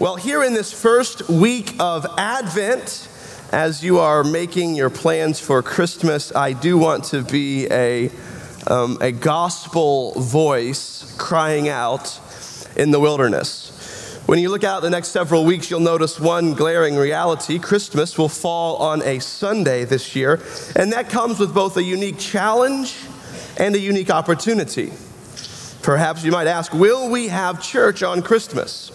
Well, here in this first week of Advent, as you are making your plans for Christmas, I do want to be a, um, a gospel voice crying out in the wilderness. When you look out the next several weeks, you'll notice one glaring reality. Christmas will fall on a Sunday this year, and that comes with both a unique challenge and a unique opportunity. Perhaps you might ask, will we have church on Christmas?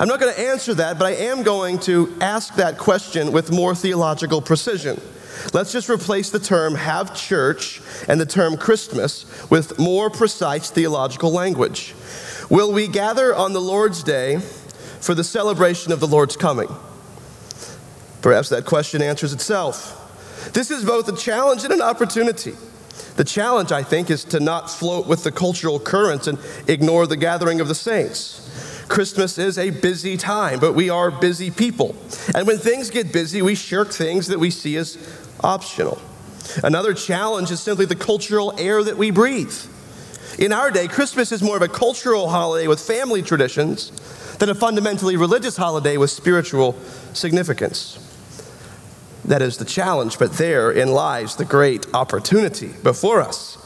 I'm not going to answer that, but I am going to ask that question with more theological precision. Let's just replace the term have church and the term Christmas with more precise theological language. Will we gather on the Lord's Day for the celebration of the Lord's coming? Perhaps that question answers itself. This is both a challenge and an opportunity. The challenge, I think, is to not float with the cultural currents and ignore the gathering of the saints. Christmas is a busy time, but we are busy people. And when things get busy, we shirk things that we see as optional. Another challenge is simply the cultural air that we breathe. In our day, Christmas is more of a cultural holiday with family traditions than a fundamentally religious holiday with spiritual significance. That is the challenge, but therein lies the great opportunity before us.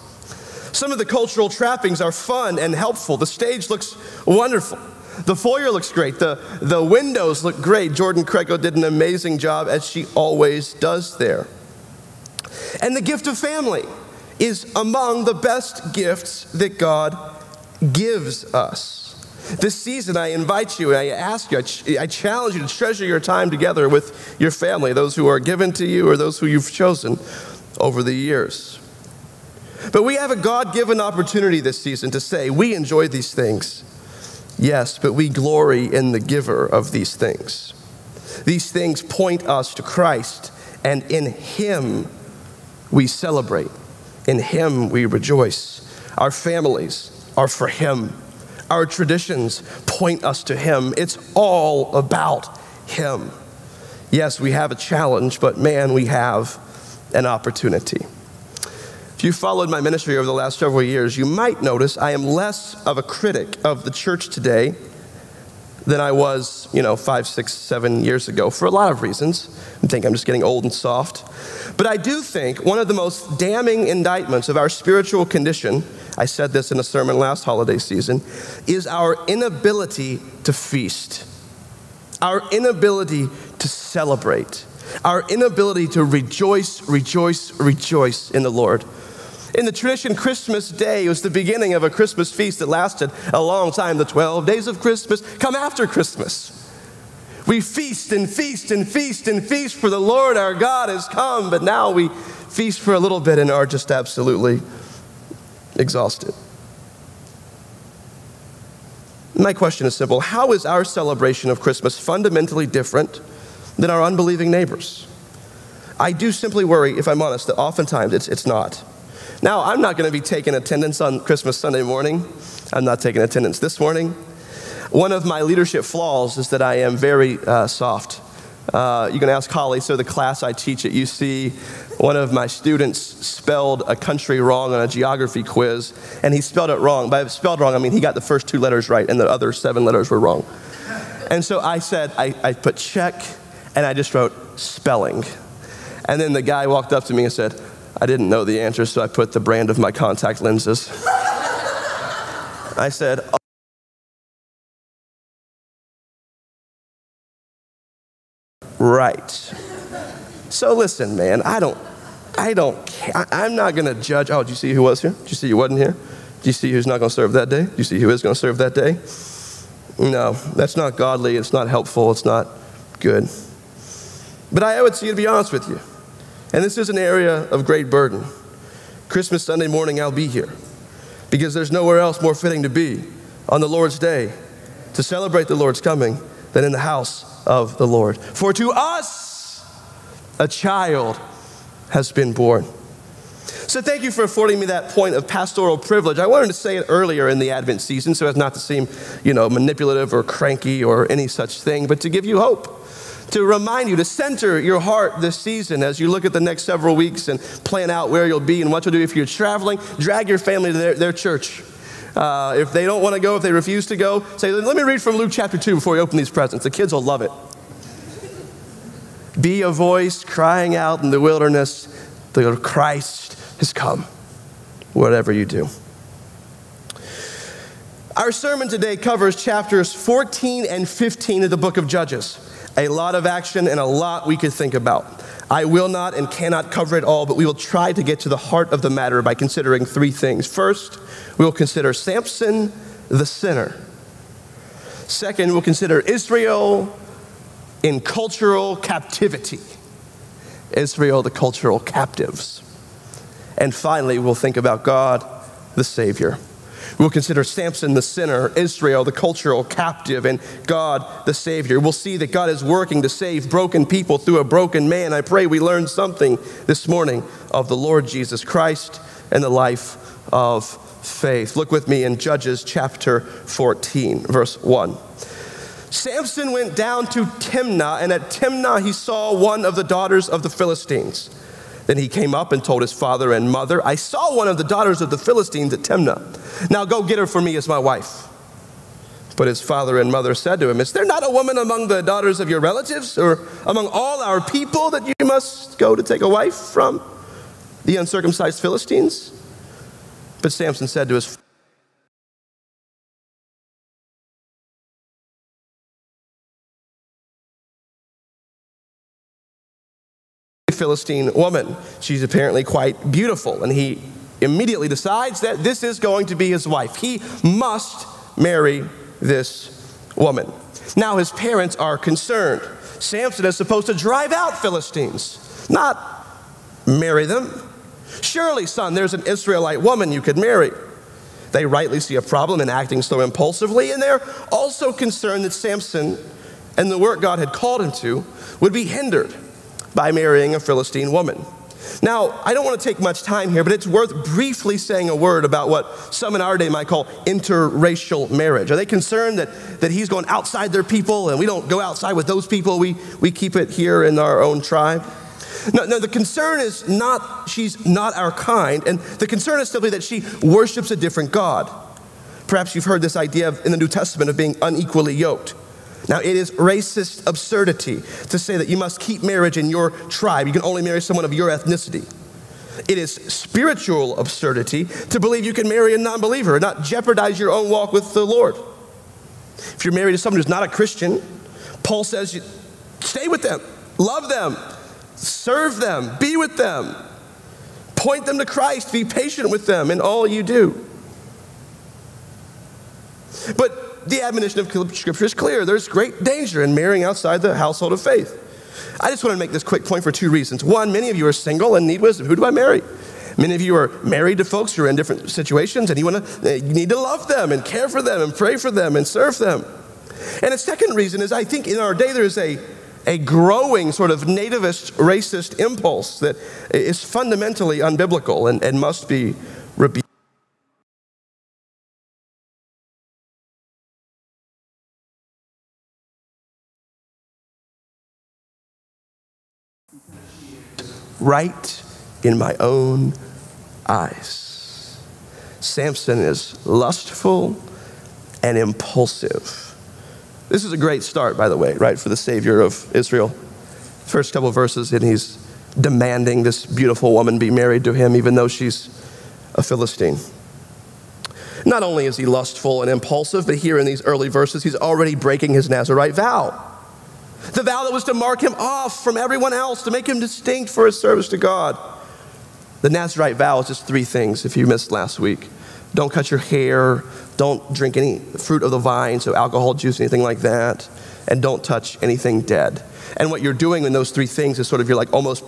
Some of the cultural trappings are fun and helpful. The stage looks wonderful. The foyer looks great. The, the windows look great. Jordan Crego did an amazing job, as she always does there. And the gift of family is among the best gifts that God gives us. This season, I invite you, I ask you, I, ch- I, challenge you to treasure your time together with your family, those who are given to you or those who you've chosen over the years. But we have a God given opportunity this season to say, we enjoy these things. Yes, but we glory in the giver of these things. These things point us to Christ, and in Him we celebrate. In Him we rejoice. Our families are for Him. Our traditions point us to Him. It's all about Him. Yes, we have a challenge, but man, we have an opportunity. You followed my ministry over the last several years, you might notice I am less of a critic of the church today than I was, you know, five, six, seven years ago for a lot of reasons. I think I'm just getting old and soft. But I do think one of the most damning indictments of our spiritual condition, I said this in a sermon last holiday season, is our inability to feast, our inability to celebrate, our inability to rejoice, rejoice, rejoice in the Lord. In the tradition, Christmas Day was the beginning of a Christmas feast that lasted a long time. The 12 days of Christmas come after Christmas. We feast and feast and feast and feast for the Lord our God has come, but now we feast for a little bit and are just absolutely exhausted. My question is simple How is our celebration of Christmas fundamentally different than our unbelieving neighbors? I do simply worry, if I'm honest, that oftentimes it's, it's not. Now, I'm not going to be taking attendance on Christmas Sunday morning. I'm not taking attendance this morning. One of my leadership flaws is that I am very uh, soft. Uh, you can ask Holly. So, the class I teach at UC, one of my students spelled a country wrong on a geography quiz, and he spelled it wrong. By spelled wrong, I mean he got the first two letters right, and the other seven letters were wrong. And so I said, I, I put check, and I just wrote spelling. And then the guy walked up to me and said, I didn't know the answer, so I put the brand of my contact lenses. I said, oh. Right. So listen, man, I don't, I don't, care. I, am not gonna judge. Oh, did you see who was here? Did you see who wasn't here? Do you see who's not gonna serve that day? Do you see who is gonna serve that day? No, that's not godly, it's not helpful, it's not good. But I owe it to you to be honest with you, and this is an area of great burden. Christmas Sunday morning, I'll be here because there's nowhere else more fitting to be on the Lord's day to celebrate the Lord's coming than in the house of the Lord. For to us a child has been born. So thank you for affording me that point of pastoral privilege. I wanted to say it earlier in the Advent season so as not to seem, you know, manipulative or cranky or any such thing, but to give you hope to remind you to center your heart this season as you look at the next several weeks and plan out where you'll be and what you'll do. If you're traveling, drag your family to their, their church. Uh, if they don't want to go, if they refuse to go, say, let me read from Luke chapter 2 before we open these presents. The kids will love it. Be a voice crying out in the wilderness, the Christ has come, whatever you do. Our sermon today covers chapters 14 and 15 of the book of Judges. A lot of action and a lot we could think about. I will not and cannot cover it all, but we will try to get to the heart of the matter by considering three things. First, we will consider Samson the sinner. Second, we'll consider Israel in cultural captivity. Israel, the cultural captives. And finally, we'll think about God, the Savior. We'll consider Samson the sinner, Israel the cultural captive, and God the Savior. We'll see that God is working to save broken people through a broken man. I pray we learn something this morning of the Lord Jesus Christ and the life of faith. Look with me in Judges chapter 14, verse 1. Samson went down to Timnah, and at Timnah he saw one of the daughters of the Philistines. Then he came up and told his father and mother, I saw one of the daughters of the Philistines at Timnah. Now go get her for me as my wife. But his father and mother said to him, Is there not a woman among the daughters of your relatives or among all our people that you must go to take a wife from the uncircumcised Philistines? But Samson said to his Philistine woman. She's apparently quite beautiful, and he immediately decides that this is going to be his wife. He must marry this woman. Now, his parents are concerned. Samson is supposed to drive out Philistines, not marry them. Surely, son, there's an Israelite woman you could marry. They rightly see a problem in acting so impulsively, and they're also concerned that Samson and the work God had called him to would be hindered by marrying a Philistine woman. Now, I don't want to take much time here, but it's worth briefly saying a word about what some in our day might call interracial marriage. Are they concerned that, that he's going outside their people and we don't go outside with those people? We, we keep it here in our own tribe? No, no, the concern is not she's not our kind, and the concern is simply that she worships a different God. Perhaps you've heard this idea of, in the New Testament of being unequally yoked. Now, it is racist absurdity to say that you must keep marriage in your tribe. You can only marry someone of your ethnicity. It is spiritual absurdity to believe you can marry a non believer and not jeopardize your own walk with the Lord. If you're married to someone who's not a Christian, Paul says, stay with them, love them, serve them, be with them, point them to Christ, be patient with them in all you do. But the admonition of Scripture is clear. There's great danger in marrying outside the household of faith. I just want to make this quick point for two reasons. One, many of you are single and need wisdom. Who do I marry? Many of you are married to folks who are in different situations and you, want to, eh, you need to love them and care for them and pray for them and serve them. And a second reason is I think in our day there's a, a growing sort of nativist, racist impulse that is fundamentally unbiblical and, and must be rebuked. Right in my own eyes. Samson is lustful and impulsive. This is a great start, by the way, right, for the Savior of Israel. First couple verses, and he's demanding this beautiful woman be married to him, even though she's a Philistine. Not only is he lustful and impulsive, but here in these early verses, he's already breaking his Nazarite vow. The vow that was to mark him off from everyone else, to make him distinct for his service to God. The Nazarite vow is just three things if you missed last week. Don't cut your hair, don't drink any fruit of the vine, so alcohol, juice, anything like that, and don't touch anything dead. And what you're doing in those three things is sort of you're like almost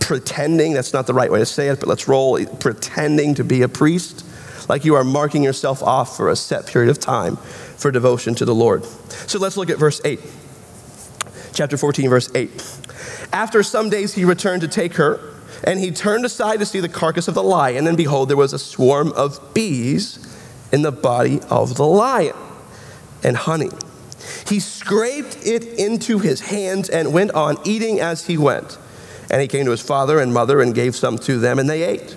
pretending, that's not the right way to say it, but let's roll, pretending to be a priest, like you are marking yourself off for a set period of time for devotion to the Lord. So let's look at verse 8 chapter 14, verse 8. After some days he returned to take her, and he turned aside to see the carcass of the lion, and behold, there was a swarm of bees in the body of the lion, and honey. He scraped it into his hands and went on eating as he went. And he came to his father and mother and gave some to them, and they ate.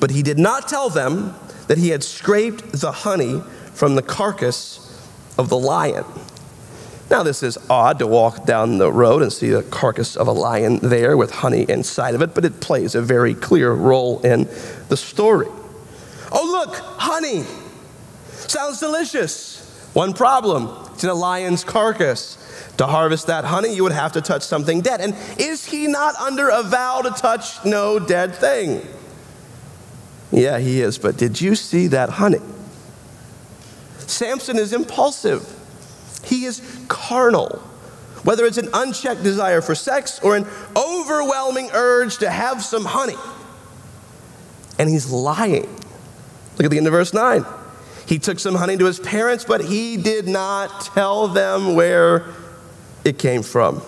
But he did not tell them that he had scraped the honey from the carcass of the lion. Now, this is odd to walk down the road and see the carcass of a lion there with honey inside of it, but it plays a very clear role in the story. Oh, look, honey. Sounds delicious. One problem it's in a lion's carcass. To harvest that honey, you would have to touch something dead. And is he not under a vow to touch no dead thing? Yeah, he is. But did you see that honey? Samson is impulsive, he is carnal. Whether it's an unchecked desire for sex or an overwhelming urge to have some honey. And he's lying. Look at the end of verse 9. He took some honey to his parents, but he did not tell them where it came from.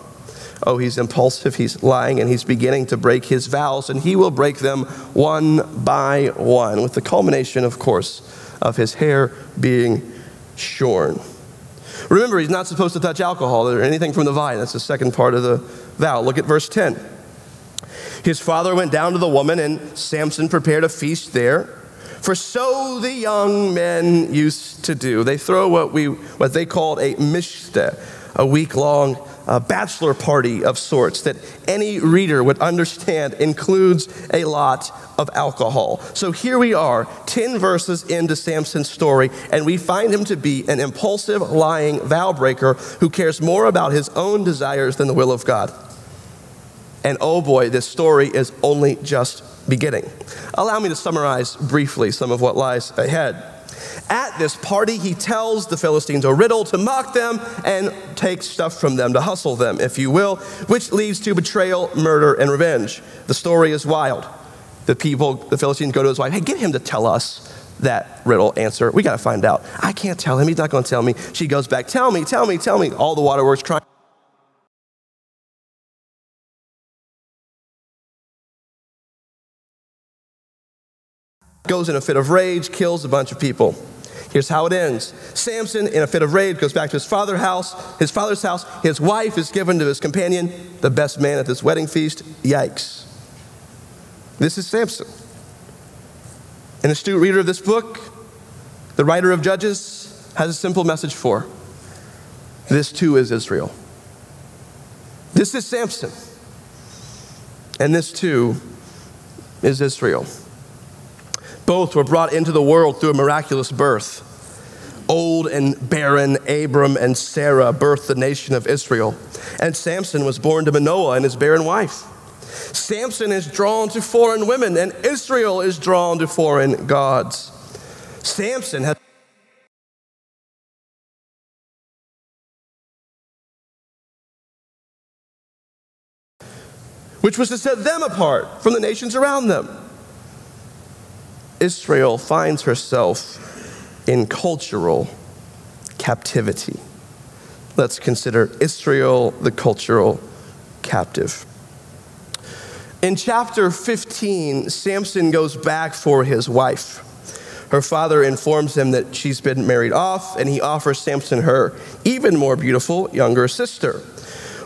Oh, he's impulsive, he's lying, and he's beginning to break his vows, and he will break them one by one, with the culmination, of course, of his hair being shorn. Remember, he's not supposed to touch alcohol or anything from the vine. That's the second part of the vow. Look at verse 10. His father went down to the woman, and Samson prepared a feast there. For so the young men used to do. They throw what, we, what they called a mishteh, a week long uh, bachelor party of sorts that any reader would understand includes a lot of alcohol. So here we are, 10 verses into Samson's story, and we find him to be an impulsive, lying vow breaker who cares more about his own desires than the will of God. And oh boy, this story is only just beginning. Allow me to summarize briefly some of what lies ahead. At this party, he tells the Philistines a riddle to mock them and take stuff from them, to hustle them, if you will, which leads to betrayal, murder, and revenge. The story is wild. The people, the Philistines go to his wife, hey, get him to tell us that riddle answer. We got to find out. I can't tell him. He's not going to tell me. She goes back, tell me, tell me, tell me. All the waterworks trying. Goes in a fit of rage, kills a bunch of people. Here's how it ends. Samson, in a fit of rage, goes back to his father's house. His father's house. His wife is given to his companion, the best man at this wedding feast. Yikes. This is Samson. An astute reader of this book, the writer of Judges, has a simple message for. This too is Israel. This is Samson. And this too is Israel. Both were brought into the world through a miraculous birth. Old and barren Abram and Sarah birthed the nation of Israel, and Samson was born to Manoah and his barren wife. Samson is drawn to foreign women, and Israel is drawn to foreign gods. Samson has which was to set them apart from the nations around them. Israel finds herself in cultural captivity. Let's consider Israel the cultural captive. In chapter 15, Samson goes back for his wife. Her father informs him that she's been married off, and he offers Samson her even more beautiful younger sister.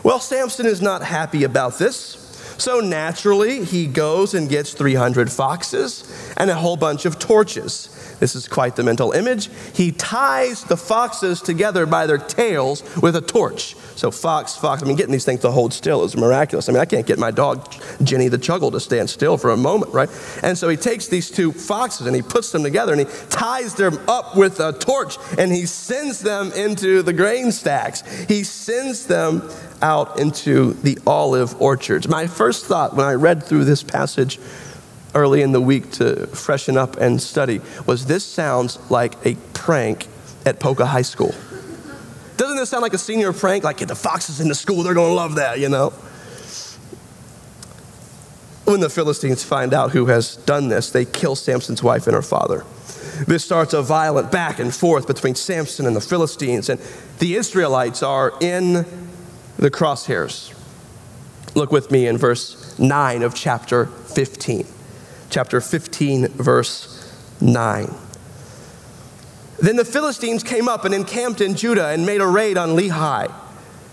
Well, Samson is not happy about this. So naturally, he goes and gets 300 foxes and a whole bunch of torches. This is quite the mental image. He ties the foxes together by their tails with a torch. So, fox, fox, I mean, getting these things to hold still is miraculous. I mean, I can't get my dog, Jenny the Chuggle, to stand still for a moment, right? And so he takes these two foxes and he puts them together and he ties them up with a torch and he sends them into the grain stacks. He sends them out into the olive orchards. My first thought when I read through this passage early in the week to freshen up and study was this sounds like a prank at Poca High School. Doesn't this sound like a senior prank? Like, the foxes into school, they're gonna love that, you know? When the Philistines find out who has done this, they kill Samson's wife and her father. This starts a violent back and forth between Samson and the Philistines, and the Israelites are in the crosshairs. Look with me in verse 9 of chapter 15. Chapter 15, verse 9. Then the Philistines came up and encamped in Judah and made a raid on Lehi.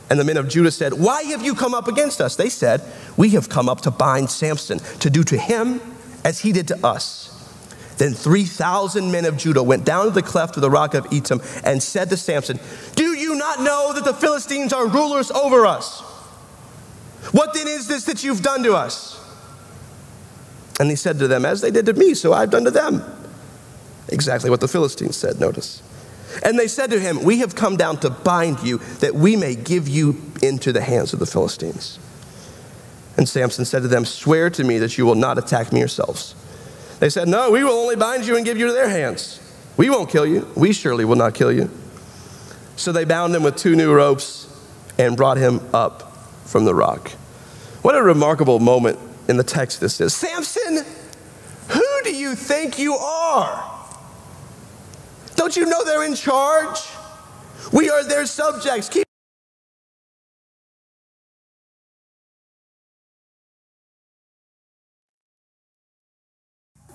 And the men of Judah said, Why have you come up against us? They said, We have come up to bind Samson, to do to him as he did to us. Then 3,000 men of Judah went down to the cleft of the rock of Etam and said to Samson, Do you not know that the Philistines are rulers over us? What then is this that you've done to us? And he said to them, As they did to me, so I've done to them. Exactly what the Philistines said, notice. And they said to him, We have come down to bind you, that we may give you into the hands of the Philistines. And Samson said to them, Swear to me that you will not attack me yourselves. They said, No, we will only bind you and give you to their hands. We won't kill you. We surely will not kill you. So they bound him with two new ropes and brought him up from the rock. What a remarkable moment in the text this is. Samson, who do you think you are? Don't you know they're in charge? We are their subjects. Keep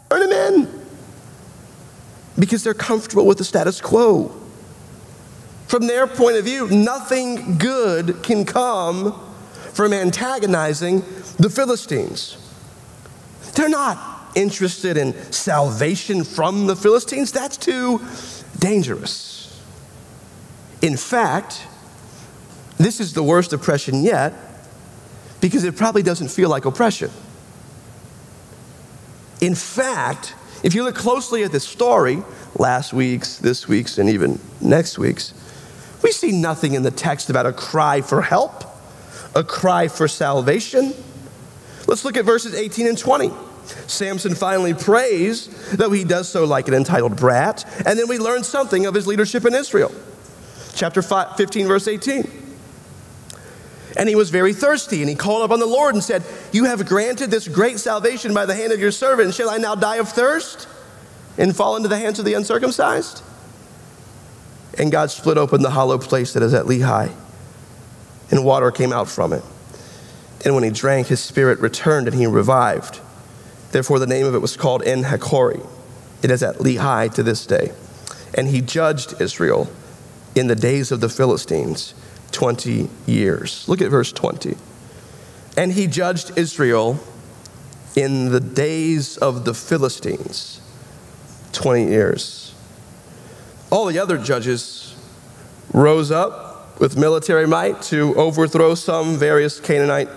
Turn them in because they're comfortable with the status quo. From their point of view, nothing good can come from antagonizing the Philistines. They're not interested in salvation from the Philistines, that's too dangerous. In fact, this is the worst oppression yet because it probably doesn't feel like oppression. In fact, if you look closely at the story, last week's, this week's, and even next week's, we see nothing in the text about a cry for help, a cry for salvation. Let's look at verses 18 and 20. Samson finally prays, though he does so like an entitled brat, and then we learn something of his leadership in Israel. Chapter 5, 15, verse 18. And he was very thirsty, and he called upon the Lord and said, You have granted this great salvation by the hand of your servant. Shall I now die of thirst and fall into the hands of the uncircumcised? And God split open the hollow place that is at Lehi, and water came out from it. And when he drank, his spirit returned and he revived. Therefore, the name of it was called En Hakkore. It is at Lehi to this day. And he judged Israel in the days of the Philistines 20 years. Look at verse 20. And he judged Israel in the days of the Philistines 20 years. All the other judges rose up with military might to overthrow some various Canaanite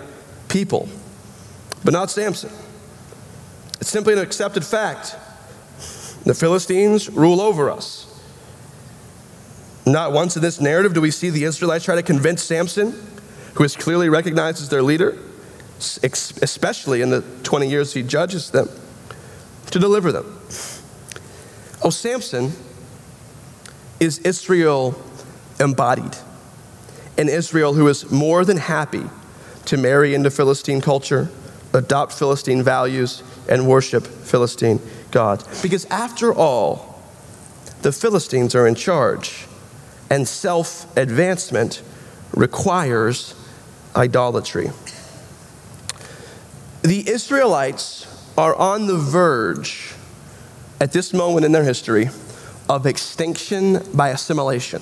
people, but not Samson. It's simply an accepted fact. The Philistines rule over us. Not once in this narrative do we see the Israelites try to convince Samson, who is clearly recognized as their leader, especially in the 20 years he judges them, to deliver them. Oh, Samson is Israel embodied. An Israel who is more than happy to marry into Philistine culture, adopt Philistine values, and worship Philistine gods. Because after all, the Philistines are in charge and self advancement requires idolatry. The Israelites are on the verge, at this moment in their history, of extinction by assimilation.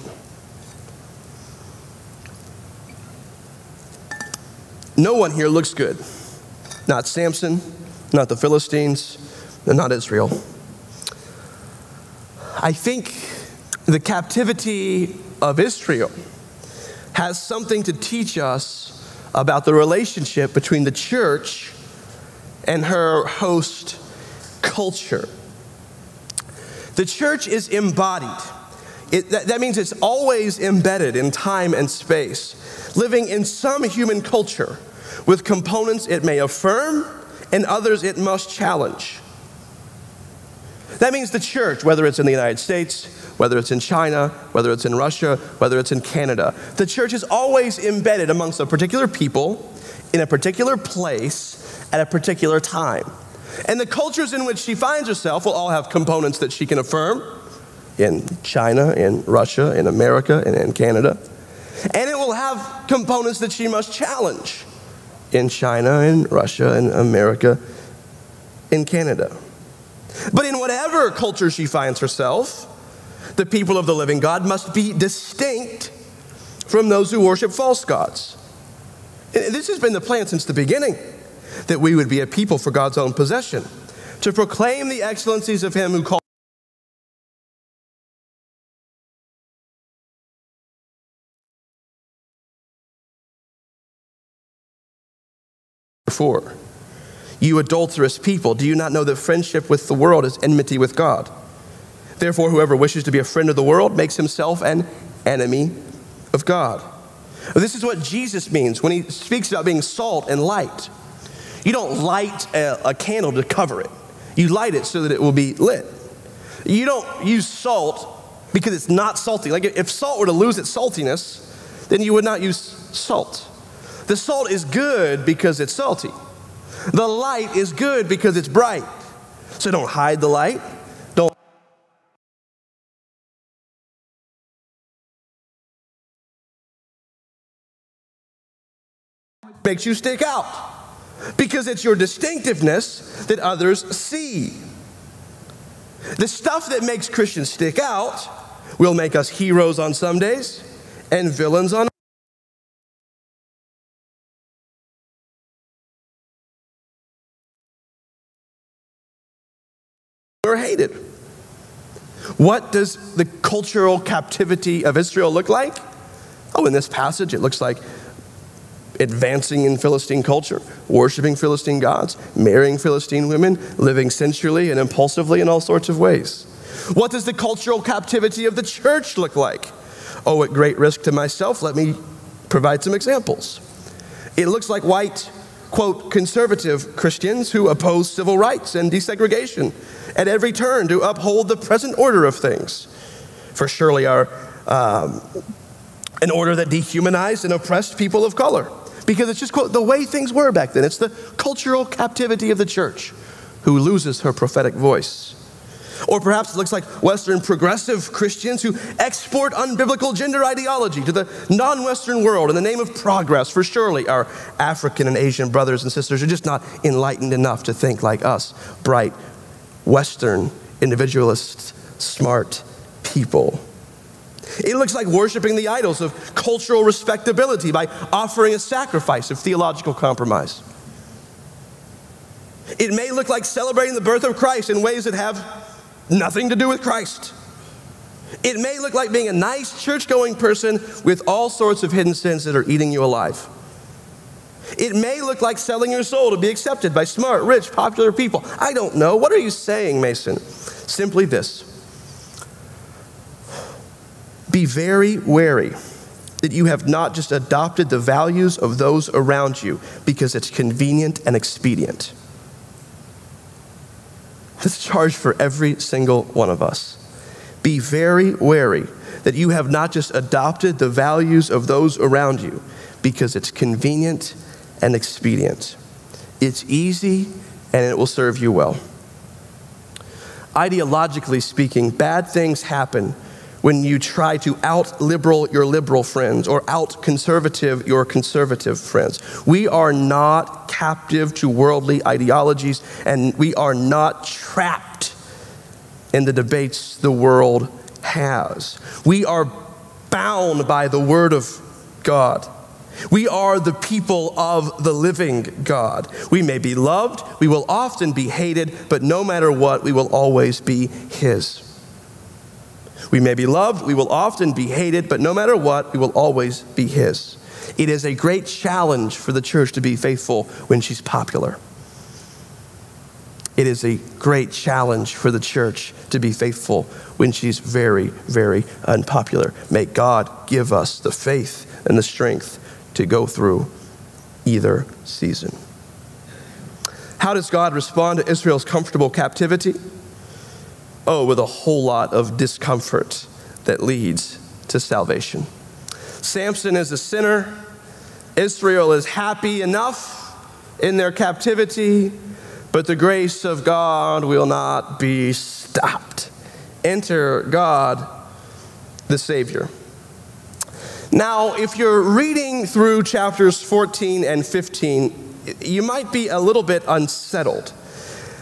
No one here looks good. Not Samson, not the Philistines, and not Israel. I think the captivity of Israel has something to teach us about the relationship between the church and her host culture. The church is embodied. It, that, that means it's always embedded in time and space, living in some human culture with components it may affirm and others it must challenge. That means the church, whether it's in the United States, whether it's in China, whether it's in Russia, whether it's in Canada. The church is always embedded amongst a particular people in a particular place at a particular time. And the cultures in which she finds herself will all have components that she can affirm in China, in Russia, in America, and in Canada. And it will have components that she must challenge in China, in Russia, in America, in Canada. But in whatever culture she finds herself, the people of the living God must be distinct from those who worship false gods. This has been the plan since the beginning that we would be a people for God's own possession, to proclaim the excellencies of him who called. Four. You adulterous people, do you not know that friendship with the world is enmity with God? Therefore, whoever wishes to be a friend of the world makes himself an enemy of God. This is what Jesus means when he speaks about being salt and light. You don't light a, a, candle to cover it, you light it so that it will be lit. You don't use salt because it's not salty. Like if salt were to lose its saltiness, then you would not use salt. The salt is good because it's salty. The light is good because it's bright. So don't hide the light. Don't. Makes you stick out because it's your distinctiveness that others see. The stuff that makes Christians stick out will make us heroes on some days and villains on or hated. What does the cultural captivity of Israel look like? Oh, in this passage, it looks like advancing in Philistine culture, worshiping Philistine gods, marrying Philistine women, living sensually and impulsively in all sorts of ways. What does the cultural captivity of the church look like? Oh, at great risk to myself, let me provide some examples. It looks like white, quote, conservative Christians who oppose civil rights and desegregation at every turn to uphold the present order of things. For surely our um, an order that dehumanized and oppressed people of color. Because it's just, quote, the way things were back then. It's the cultural captivity of the church who loses her prophetic voice. Or perhaps it looks like Western progressive Christians who export unbiblical gender ideology to the non Western world in the name of progress. For surely our African and Asian brothers and sisters are just not enlightened enough to think like us, bright, Western, individualist, smart people. It looks like worshiping the idols of cultural respectability by offering a sacrifice of theological compromise. It may look like celebrating the birth of Christ in ways that have nothing to do with Christ. It may look like being a nice church going person with all sorts of hidden sins that are eating you alive. It may look like selling your soul to be accepted by smart, rich, popular people. I don't know. What are you saying, Mason? Simply this Be very wary that you have not just adopted the values of those around you because it's convenient and expedient. This charge for every single one of us. Be very wary that you have not just adopted the values of those around you because it's convenient and expedient. It's easy and it will serve you well. Ideologically speaking, bad things happen when you try to out liberal your liberal friends or out conservative your conservative friends. We are not captive to worldly ideologies and we are not trapped in the debates the world has. We are bound by the Word of God. We are the people of the living God. We may be loved, we will often be hated, but no matter what, we will always be His. We may be loved, we will often be hated, but no matter what, we will always be His. It is a great challenge for the church to be faithful when she's popular. It is a great challenge for the church to be faithful when she's very, very unpopular. May God give us the faith and the strength to go through either season. How does God respond to Israel's comfortable captivity? Oh, with a whole lot of discomfort that leads to salvation. Samson is a sinner. Israel is happy enough in their captivity, but the grace of God will not be stopped. Enter God, the Savior. Now, if you're reading through chapters 14 and 15, you might be a little bit unsettled.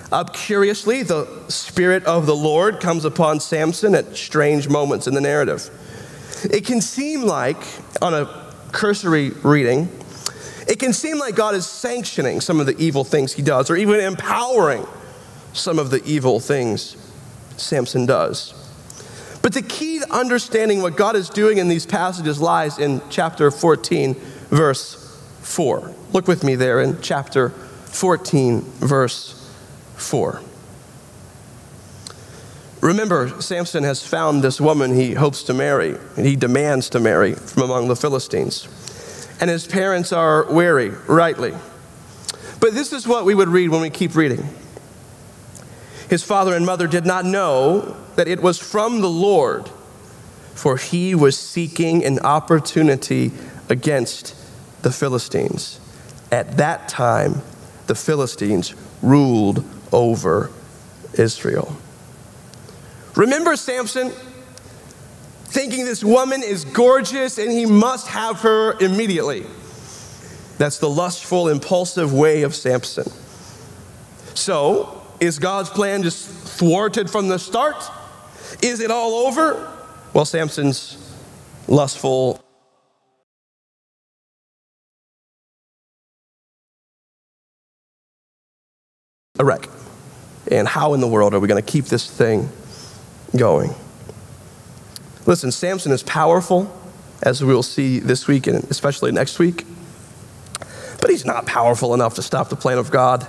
Uh, curiously, the Spirit of the Lord comes upon Samson at strange moments in the narrative. It can seem like, on a cursory reading, it can seem like God is sanctioning some of the evil things he does, or even empowering some of the evil things Samson does. But the key to understanding what God is doing in these passages lies in chapter 14, verse 4. Look with me there in chapter 14, verse 4. Remember, Samson has found this woman he hopes to marry, and he demands to marry from among the Philistines. And his parents are wary, rightly. But this is what we would read when we keep reading. His father and mother did not know that it was from the Lord, for he was seeking an opportunity against the Philistines. At that time, the Philistines ruled over Israel. Remember Samson thinking this woman is gorgeous and he must have her immediately. That's the lustful, impulsive way of Samson. So, is God's plan just thwarted from the start? Is it all over? Well, Samson's lustful a wreck. And how in the world are we going to keep this thing going? Listen, Samson is powerful, as we will see this week and especially next week. But he's not powerful enough to stop the plan of God.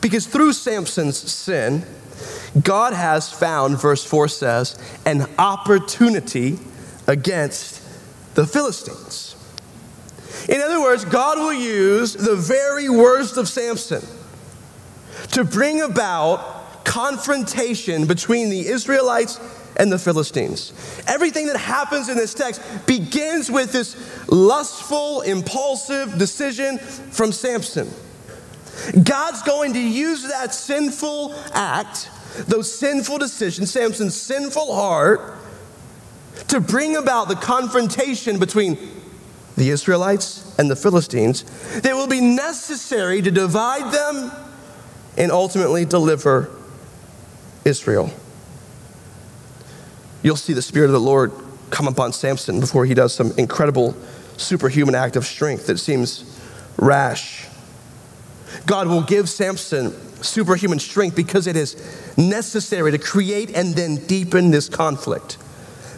Because through Samson's sin, God has found, verse 4 says, an opportunity against the Philistines. In other words, God will use the very worst of Samson to bring about confrontation between the Israelites and the Philistines. Everything that happens in this text begins with this lustful, impulsive decision from Samson. God's going to use that sinful act, those sinful decisions, Samson's sinful heart, to bring about the confrontation between the Israelites and the Philistines that will be necessary to divide them and ultimately deliver Israel. You'll see the Spirit of the Lord come upon Samson before he does some incredible superhuman act of strength that seems rash. God will give Samson superhuman strength because it is necessary to create and then deepen this conflict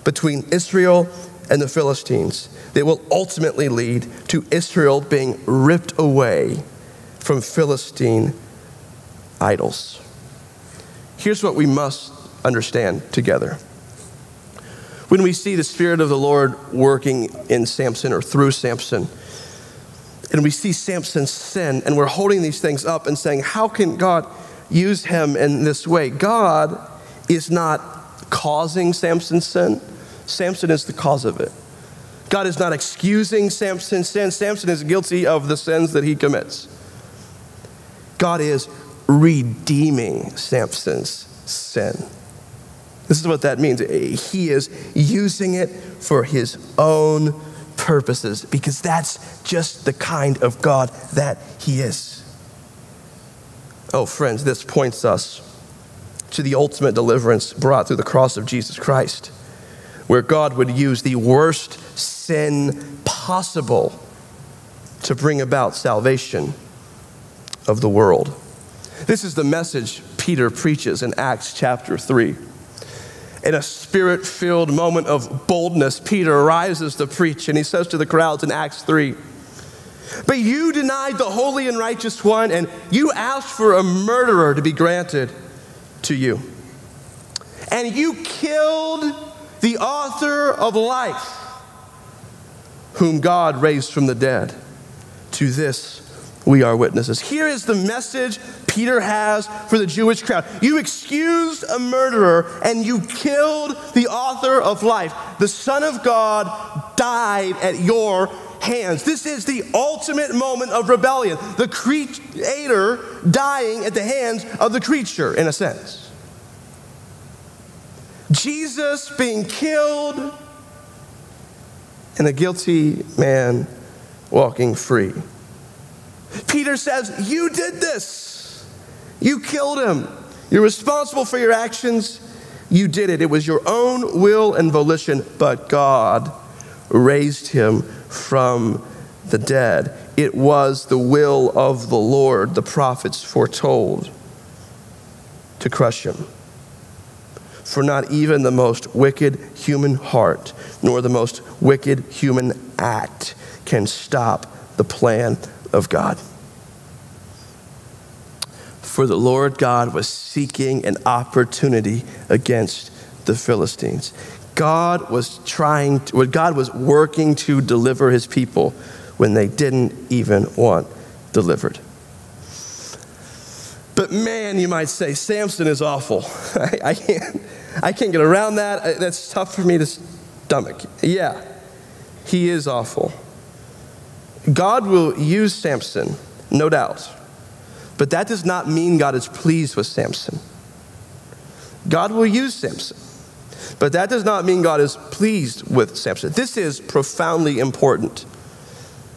between Israel and the Philistines that will ultimately lead to Israel being ripped away from Philistine idols. Here's what we must understand together. When we see the Spirit of the Lord working in Samson or through Samson, and we see Samson's sin, and we're holding these things up and saying, How can God use him in this way? God is not causing Samson's sin, Samson is the cause of it. God is not excusing Samson's sin, Samson is guilty of the sins that he commits. God is redeeming Samson's sin. This is what that means. He is using it for his own purposes because that's just the kind of God that he is. Oh, friends, this points us to the ultimate deliverance brought through the cross of Jesus Christ, where God would use the worst sin possible to bring about salvation of the world. This is the message Peter preaches in Acts chapter 3. In a spirit filled moment of boldness, Peter rises to preach and he says to the crowds in Acts 3 But you denied the holy and righteous one, and you asked for a murderer to be granted to you. And you killed the author of life, whom God raised from the dead. To this we are witnesses. Here is the message Peter has for the Jewish crowd. You excused a murderer and you killed the author of life. The Son of God died at your hands. This is the ultimate moment of rebellion. The creator dying at the hands of the creature, in a sense. Jesus being killed and a guilty man walking free. Peter says, You did this. You killed him. You're responsible for your actions. You did it. It was your own will and volition, but God raised him from the dead. It was the will of the Lord, the prophets foretold. to crush him. For not even the most wicked human heart, nor the most wicked human act can stop the plan of God. For the Lord God was seeking an opportunity against the Philistines. God was trying, to, God was working to deliver his people when they didn't even want delivered. But man, you might say, Samson is awful. I, I can't, I can't get around that. That's tough for me to stomach. Yeah, he is awful. God will use Samson, no doubt. But that does not mean God is pleased with Samson. God will use Samson. But that does not mean God is pleased with Samson. This is profoundly important.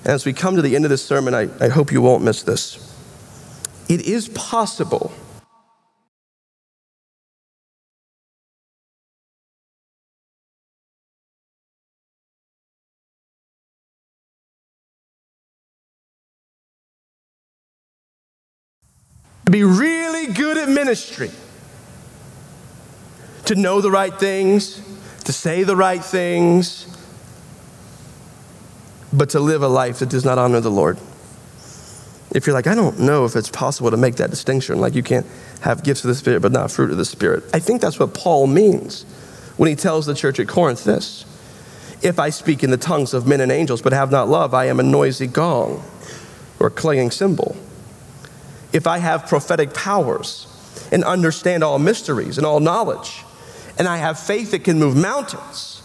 As we come to the end of this sermon, I, I hope you won't miss this. It is possible to be really good at ministry to know the right things, to say the right things, but to live a life that does not honor the Lord. If you're like, I don't know if it's possible to make that distinction, like you can't have gifts of the Spirit but not fruit of the Spirit. I think that's what Paul means when he tells the church at Corinth this If I speak in the tongues of men and angels but have not love, I am a noisy gong or a clanging cymbal. If I have prophetic powers and understand all mysteries and all knowledge, and I have faith that can move mountains,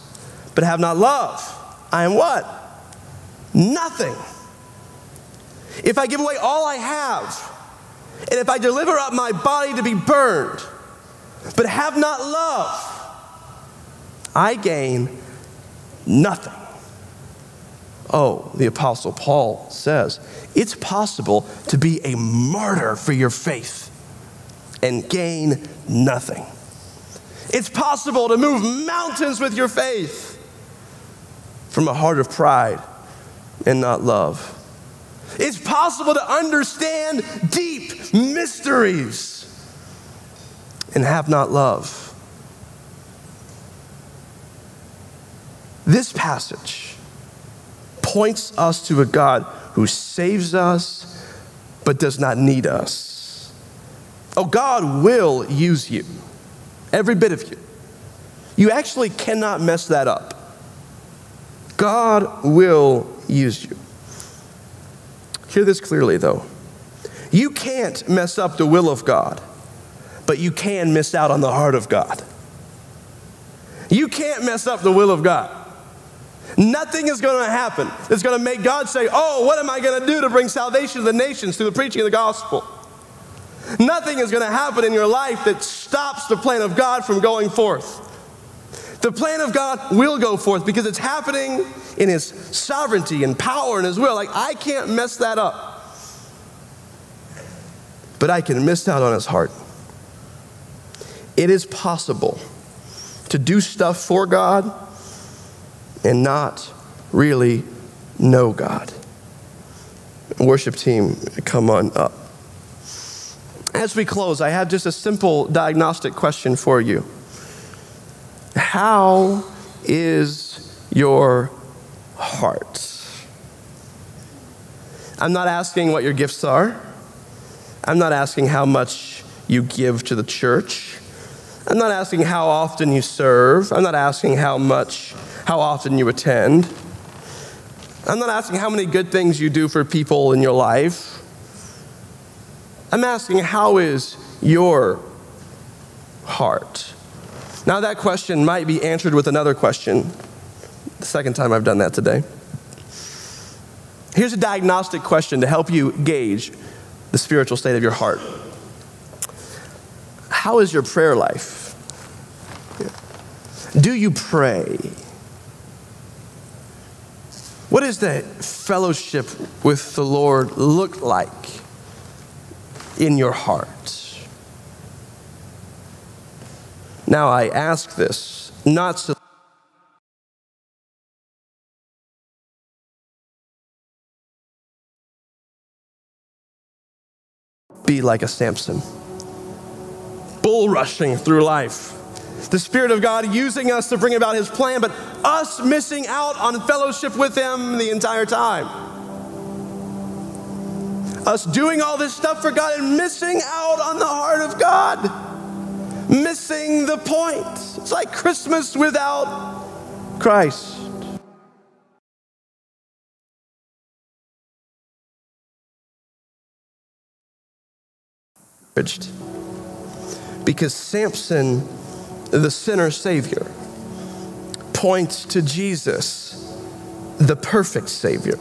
but have not love, I am what? Nothing. If I give away all I have, and if I deliver up my body to be burned, but have not love, I gain nothing. Oh, the Apostle Paul says it's possible to be a martyr for your faith and gain nothing. It's possible to move mountains with your faith from a heart of pride and not love. It's possible to understand deep mysteries and have not love. This passage points us to a God who saves us but does not need us. Oh, God will use you. Every bit of you. You actually cannot mess that up. God will use you. Hear this clearly, though. You can't mess up the will of God, but you can miss out on the heart of God. You can't mess up the will of God. Nothing is going to happen It's going to make God say, Oh, what am I going to do to bring salvation to the nations through the preaching of the gospel? Nothing is going to happen in your life that stops the plan of God from going forth. The plan of God will go forth because it's happening in His sovereignty and power and His will. Like, I can't mess that up. But I can miss out on His heart. It is possible to do stuff for God and not really know God. Worship team, come on up. As we close, I have just a simple diagnostic question for you. How is your heart? I'm not asking what your gifts are. I'm not asking how much you give to the church. I'm not asking how often you serve. I'm not asking how much, how often you attend. I'm not asking how many good things you do for people in your life. I'm asking, how is your heart? Now, that question might be answered with another question. The second time I've done that today. Here's a diagnostic question to help you gauge the spiritual state of your heart. How is your prayer life? Do you pray? What does that fellowship with the Lord look like? in your heart. Now, I ask this not so be like a Samson. bull rushing through life. The Spirit of God using us to bring about His plan, but us missing out on fellowship with Him the entire time. Us doing all this stuff for God and missing out on the heart of God. Missing the point. It's like Christmas without Christ. Because Samson, the sinner savior, points to Jesus, the perfect savior.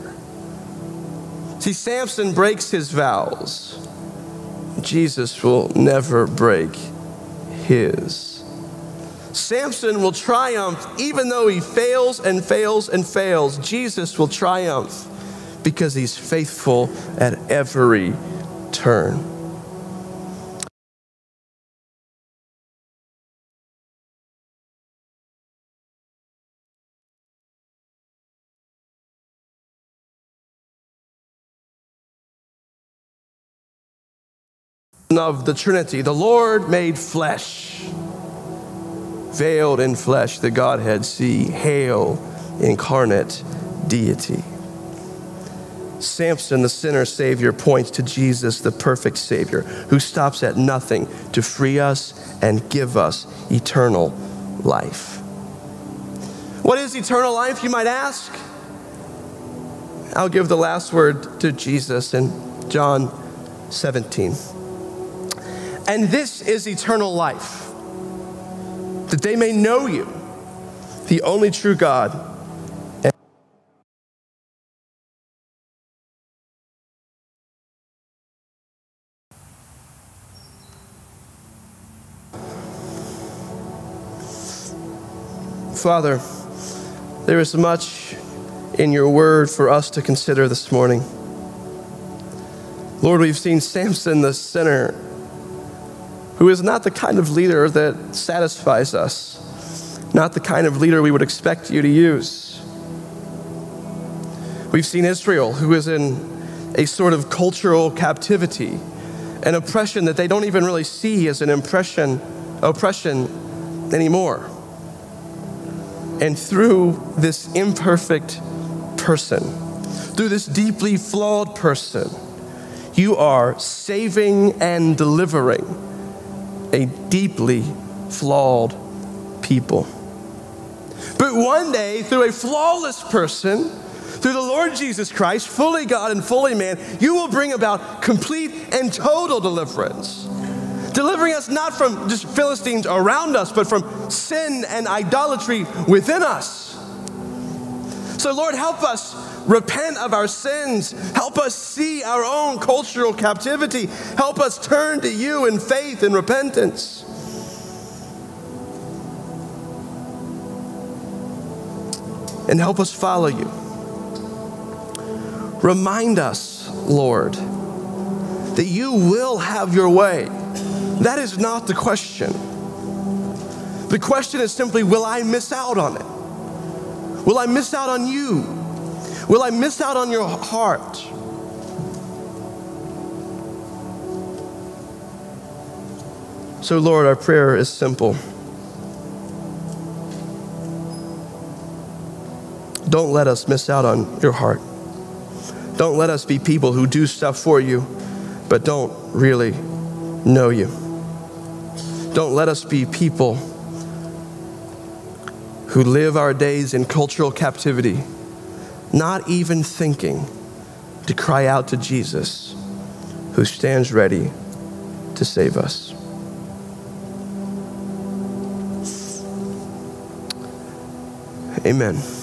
See, Samson breaks his vows. Jesus will never break his. Samson will triumph even though he fails and fails and fails. Jesus will triumph because he's faithful at every turn. Of the Trinity, the Lord made flesh, veiled in flesh, the Godhead see, hail, incarnate deity. Samson, the sinner savior, points to Jesus, the perfect savior, who stops at nothing to free us and give us eternal life. What is eternal life, you might ask? I'll give the last word to Jesus in John 17. And this is eternal life, that they may know you, the only true God. Father, there is much in your word for us to consider this morning. Lord, we've seen Samson the sinner who is not the kind of leader that satisfies us, not the kind of leader we would expect you to use. We've seen Israel, who is in a sort of cultural captivity, an oppression that they don't even really see as an impression, oppression anymore. And through this imperfect person, through this deeply flawed person, you are saving and delivering a deeply flawed people. But one day, through a flawless person, through the Lord Jesus Christ, fully God and fully man, you will bring about complete and total deliverance. Delivering us not from just Philistines around us, but from sin and idolatry within us. So, Lord, help us repent of our sins. Help us see our own cultural captivity. Help us turn to you in faith and repentance. And help us follow you. Remind us, Lord, that you will have your way. That is not the question. The question is simply, will I miss out on it? Will I miss out on you? Will I miss out on your heart? So, Lord, our prayer is simple. Don't let us miss out on your heart. Don't let us be people who do stuff for you, but don't really know you. Don't let us be people who live our days in cultural captivity, not even thinking to cry out to Jesus, who stands ready to save us. Amen.